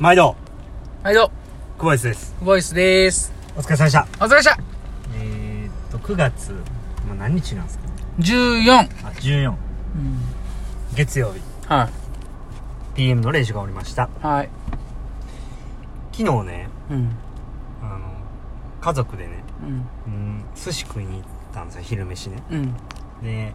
毎度、はいどう久保井です。ボイスです。お疲れ様でした。お疲れっした。えーっと、9月、まあ、何日なんですか？14あ、14。うん。月曜日、はい。PM の練習がおりました。はい。昨日ね、うん。あの、家族でね、うん。うん、寿司食いに行ったんですよ、昼飯ね。うん。で、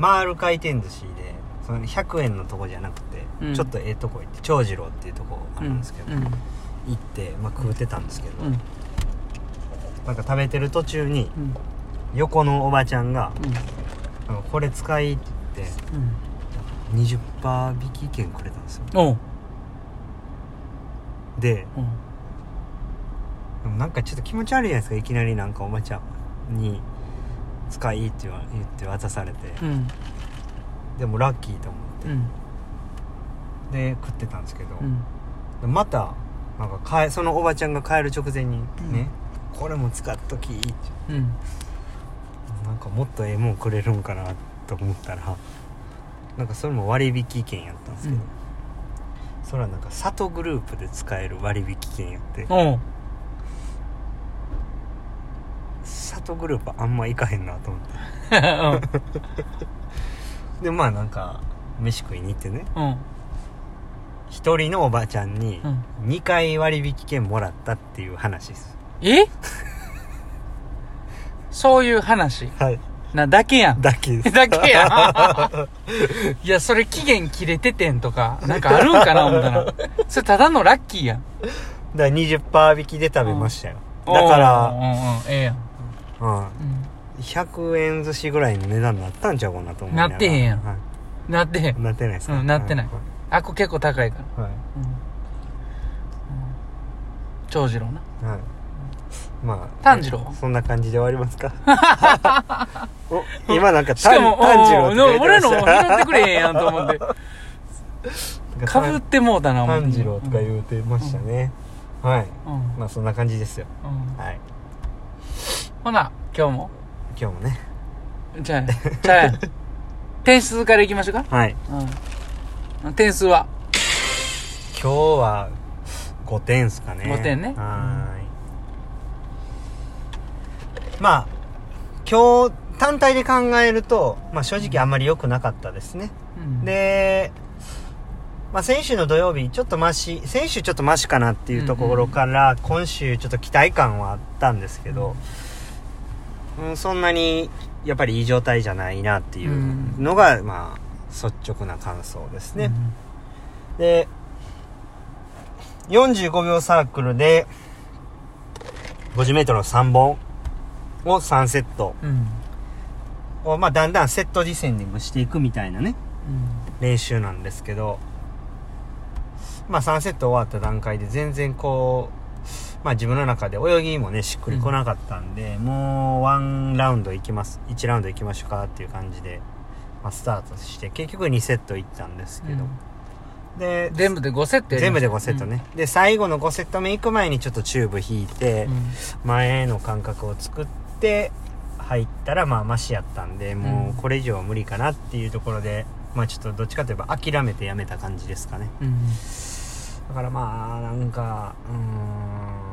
回る回転寿司で、その100円のとこじゃなくて、うん。ちょっとええとこ行って、長次郎っていうとこあるんですけど、うん。行って、まあ、食うてたんですけど、うん。なんか食べてる途中に、うん。横のおばちゃんが、うん。これ使いって言って、うん。20%引き券くれたんですよ。ででもなんかちょっと気持ち悪いじゃないですかいきなりなんかおばちゃんに「使い」って言って渡されて、うんでもラッキーと思うん。ってで食ってたんですけど、またなんか帰そのおばちゃんが帰る直前にね、これも使っとき」って。うん。なんかもっとええもんくれるんかなと思ったらなんかそれも割引券やったんですけど、うん。それはなんか里グループで使える割引券やって。おう。里グループあんま行かへんなと思って でまあなんか飯食いに行ってね。うん。一人のおばちゃんにうん。2回割引券もらったっていう話です。え？そういう話？はい。なだけやん。だけです。だけやん。いやそれ期限切れててんとかなんかあるんかな思ったらそれただのラッキーやん。だから20%引きで食べましたよ。だからうんうんうん。ええやん。うん。うん100円寿司ぐらいの値段になったんちゃうかなと思いがら。なってへんやん。はなってへん。いなってないですか？うんなってない。はあこ結構高いから。はい。うん。うん長次郎な。はい。まあ炭治郎？そんな感じで終わりますか？お今なんか炭治郎って俺の拾ってくれへんやんと思って。かぶってもうたな炭治郎とか言うてましたね、はい。うんうん。まあそんな感じですよ。うん。はい。ほな今日も今日もね。じゃあじゃあ点数からいきましょうか。はい。うん。点数は？今日は5点っすかね。5点ね。はーい。まあ今日単体で考えると、まあ、正直あんまり良くなかったですね。うん。で、まあ、先週の土曜日ちょっとマシ先週ちょっとマシかなっていうところから、今週ちょっと期待感はあったんですけど、うん、そんなにやっぱりいい状態じゃないなっていうのが、まあ率直な感想ですね、で45秒サークルで 50m の3本を3セットうん。うんを、まあ、だんだんセットディセンディングしていくみたいなね練習なんですけど、まあ、3セット終わった段階で全然こう、まあ、自分の中で泳ぎもねしっくりこなかったんで、もう1ラウンドいきます1ラウンドいきましょうかっていう感じで、まあ、スタートして結局2セットいったんですけど、で全部で5セット全部で5セットね、で最後の5セット目行く前にちょっとチューブ引いて、うん。前の感覚を作って入ったらまあマシやったんでもうこれ以上は無理かなっていうところで、まあちょっとどっちかといえば諦めてやめた感じですかね。うん。だからまあなんかうーん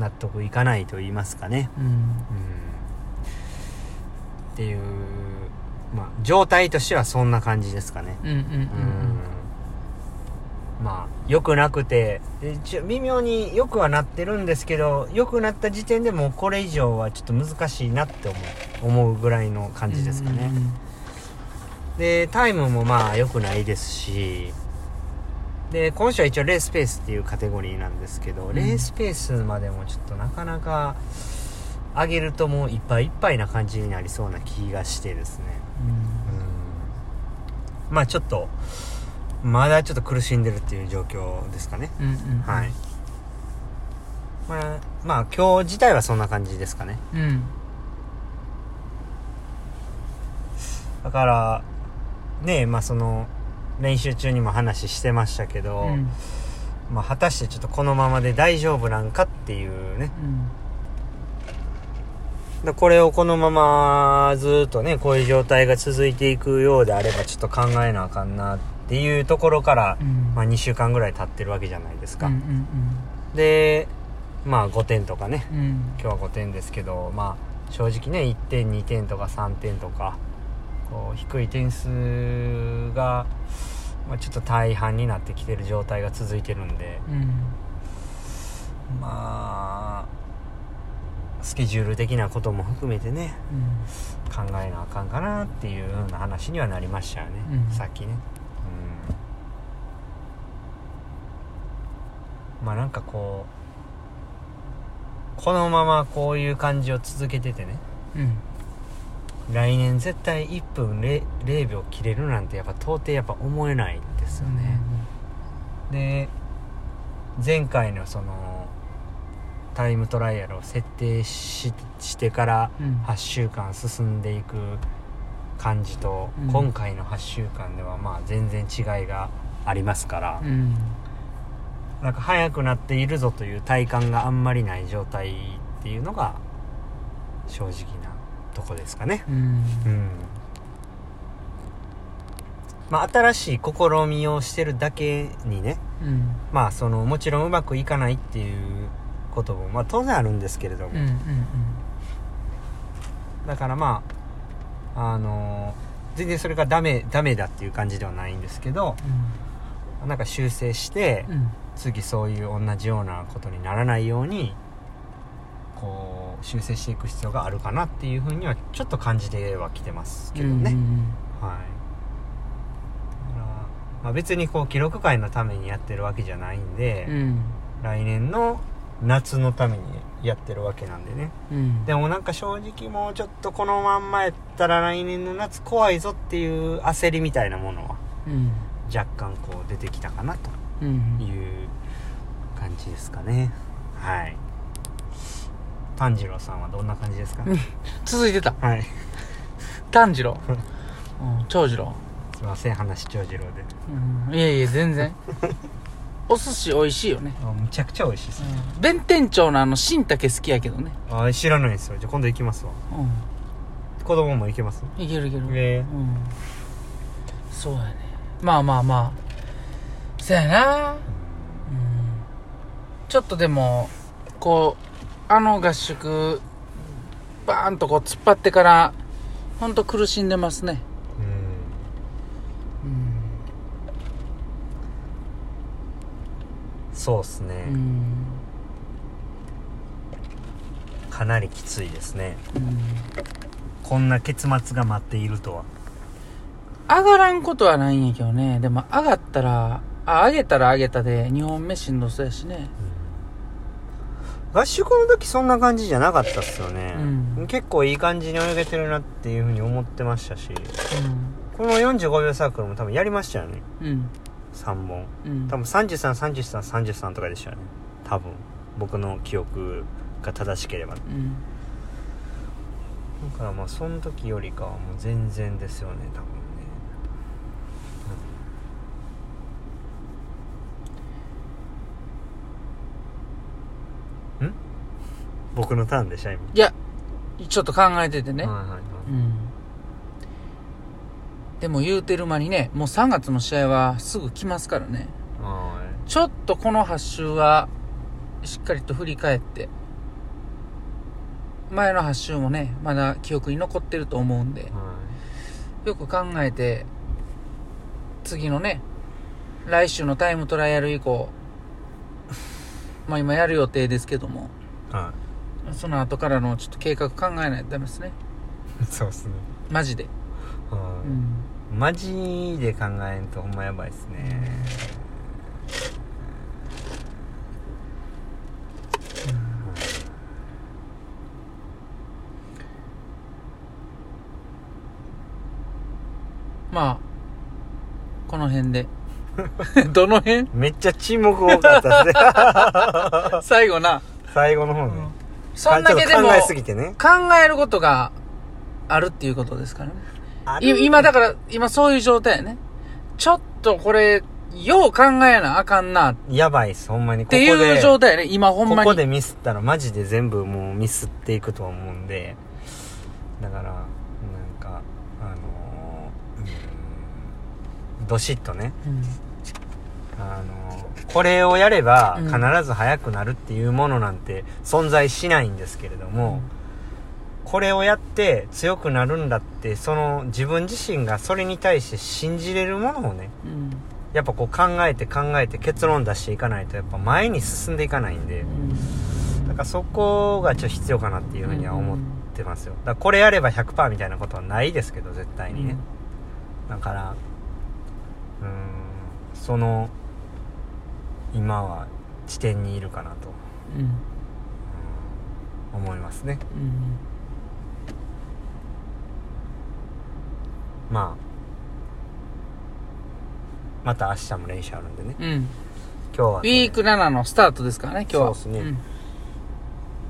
納得いかないと言いますかね。うん。うん。っていうまあ状態としてはそんな感じですかね。うんうんうんうん。まあ良くなくて微妙に良くはなってるんですけど良くなった時点でもうこれ以上はちょっと難しいなって思う思うぐらいの感じですかね、でタイムもまあ良くないですしで今週は一応レースペースっていうカテゴリーなんですけど、ん。レースペースまでもちょっとなかなか上げるともういっぱいいっぱいな感じになりそうな気がしてですね。うん。まあちょっとまだちょっと苦しんでるっていう状況ですかね。うんうんうん。はい。まあまあ今日自体はそんな感じですかね。うん。だからねえまあその練習中にも話してましたけど、うん。まあ、果たしてちょっとこのままで大丈夫なんかっていうね。だこれをこのままずっとねこういう状態が続いていくようであればちょっと考えなあかんなっっていうところから、うん。まあ、2週間ぐらい経ってるわけじゃないですか、うんうんでまあ5点とかね。うん。うん今日は5点ですけどまあ正直ね1点2点とか3点とかこう低い点数が、まあ、ちょっと大半になってきてる状態が続いてるんでうん。まあスケジュール的なことも含めてね考えなあかんかなっていうような話にはなりましたよね、うん。さっきね。うん。まあなんかこうこのままこういう感じを続けててねうん来年絶対1分 0, 0秒切れるなんてやっぱ到底やっぱ思えないんですよね、で前回のそのタイムトライアルを設定ししてからうん。8週間進んでいく感じと、うん。今回の8週間ではまあ全然違いがありますから。う、ん。なんか速くなっているぞという体感があんまりない状態っていうのが正直なとこですかね。うん。うん。まあ新しい試みをしてるだけにねうん。まあそのもちろんうまくいかないっていうこともまあ当然あるんですけれども、うんうんだからまああの全然それがダメダメだっていう感じではないんですけどなんか修正してうんうん。次そういう同じようなことにならないようにこう修正していく必要があるかなっていうふうにはちょっと感じてはきてますけどね、うん。はい。だから、まあ、別にこう記録会のためにやってるわけじゃないんで、うん。来年の夏のためにやってるわけなんでね。うん。でもなんか正直もうちょっとこのまんまやったら来年の夏怖いぞっていう焦りみたいなものはうん。若干こう出てきたかなとうん。いう感じですかね。はい炭治郎さんはどんな感じですか、うん。続いてた。はい。炭治郎。うん。長次郎。すいません話長次郎で。うん。いやいや全然。お寿司美味しいよね。あむちゃくちゃ美味しいです、弁天町のあの新竹好きやけどね。あ知らないですよ。じゃあ今度行きますわ。う子供も行けます？んいけるいける。えうん。そうやね。まあまあまあ。そやな。うん。ちょっとでもこうあの合宿バーンとこう突っ張ってからほんと苦しんでますね。うん。うん。そうっすね、うん。かなりきついですね。うん。こんな結末が待っているとは。上がらんことはないんやけどね。でも上がったらあ上げたら上げたで2本目しんどそうやしね合宿の時そんな感じじゃなかったっすよね、うん。結構いい感じに泳げてるなっていうふうに思ってましたし。うこの45秒サークルも多分やりましたよね。んうん。3本。うん。多分333333とかでしたよね。多分。僕の記憶が正しければ。だうん。からまあその時よりかはもう全然ですよね多分ねうんん僕のターンでした今。いやちょっと考えててね、はいはいはい。うん。でも言うてる間にねもう3月の試合はすぐ来ますからね。はちょっとこの8周はしっかりと振り返って。前の8周もねまだ記憶に残ってると思うんで。い。はよく考えて次のね来週のタイムトライアル以降 まあ今やる予定ですけども。い。はその後からのちょっと計画考えないとダメですね。い そうっすね。マジで、はいうん、マジで考えんとほんまやばいっすね。まあこの辺で。どの辺？めっちゃ沈黙多かったですね。最後な、最後の方ね、そんだけでも考えすぎてね。考えることがあるっていうことですからね。今だから今そういう状態やね。ちょっとこれよう考えなあかんな。っやばいっすほんまに。ここていうで状態やね。今ほんまに。ここでミスったらマジで全部もうミスっていくと思うんで。だからなんかあのーうんどしっとね。うん。あのこれをやればうん。必ず速くなるっていうものなんて存在しないんですけれども、これをやって強くなるんだってその自分自身がそれに対して信じれるものをねうん。やっぱこう考えて考えて結論出していかないとやっぱ前に進んでいかないんでだからそこがちょっと必要かなっていうふうには思ってますよ。だからこれやれば100%みたいなことはないですけど絶対にね、だからうーんその今は地点にいるかなと。うん。思いますね。うん。まあまた明日も練習あるんでね。うん。今日はウィーク7のスタートですからね今日は。そうっすね。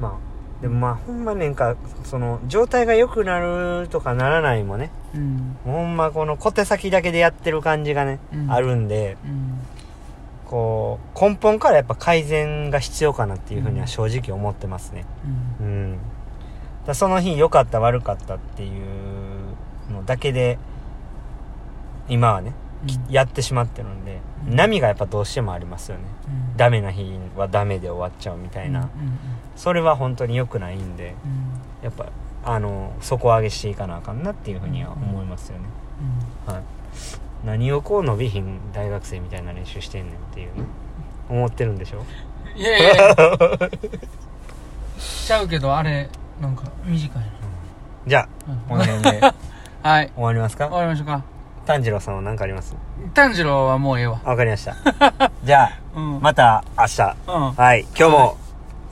まあでもまあほんまねんかその状態が良くなるとかならないもね。うん。ほんまこの小手先だけでやってる感じがね、うん。あるんで。うんこう根本からやっぱ改善が必要かなっていうふうには正直思ってますね。うん。うん、だその日良かった悪かったっていうのだけで今はね、きうん。やってしまってるんで、うん。波がやっぱどうしてもありますよね。うん。ダメな日はダメで終わっちゃうみたいな、うんそれは本当に良くないんでうん。やっぱあの底上げしていかなあかんなっていうふうには思いますよね、はい何をこう伸びひん大学生みたいな練習してんねんっていうね。思ってるんでしょ？うんいやいやいや。ちゃうけどあれなんか短いじゃあなこの辺で。はい。終わりますか？終わりましょうか。炭治郎さんは何かあります？炭治郎はもうええわ。わかりました。じゃあ、うん。また明日。うん。はい。今日も、はい。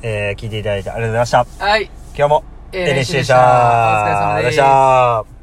えー聞いていただいてありがとうございました。はい。今日も、えー練習でした。お疲れ様です。ありがとうございました。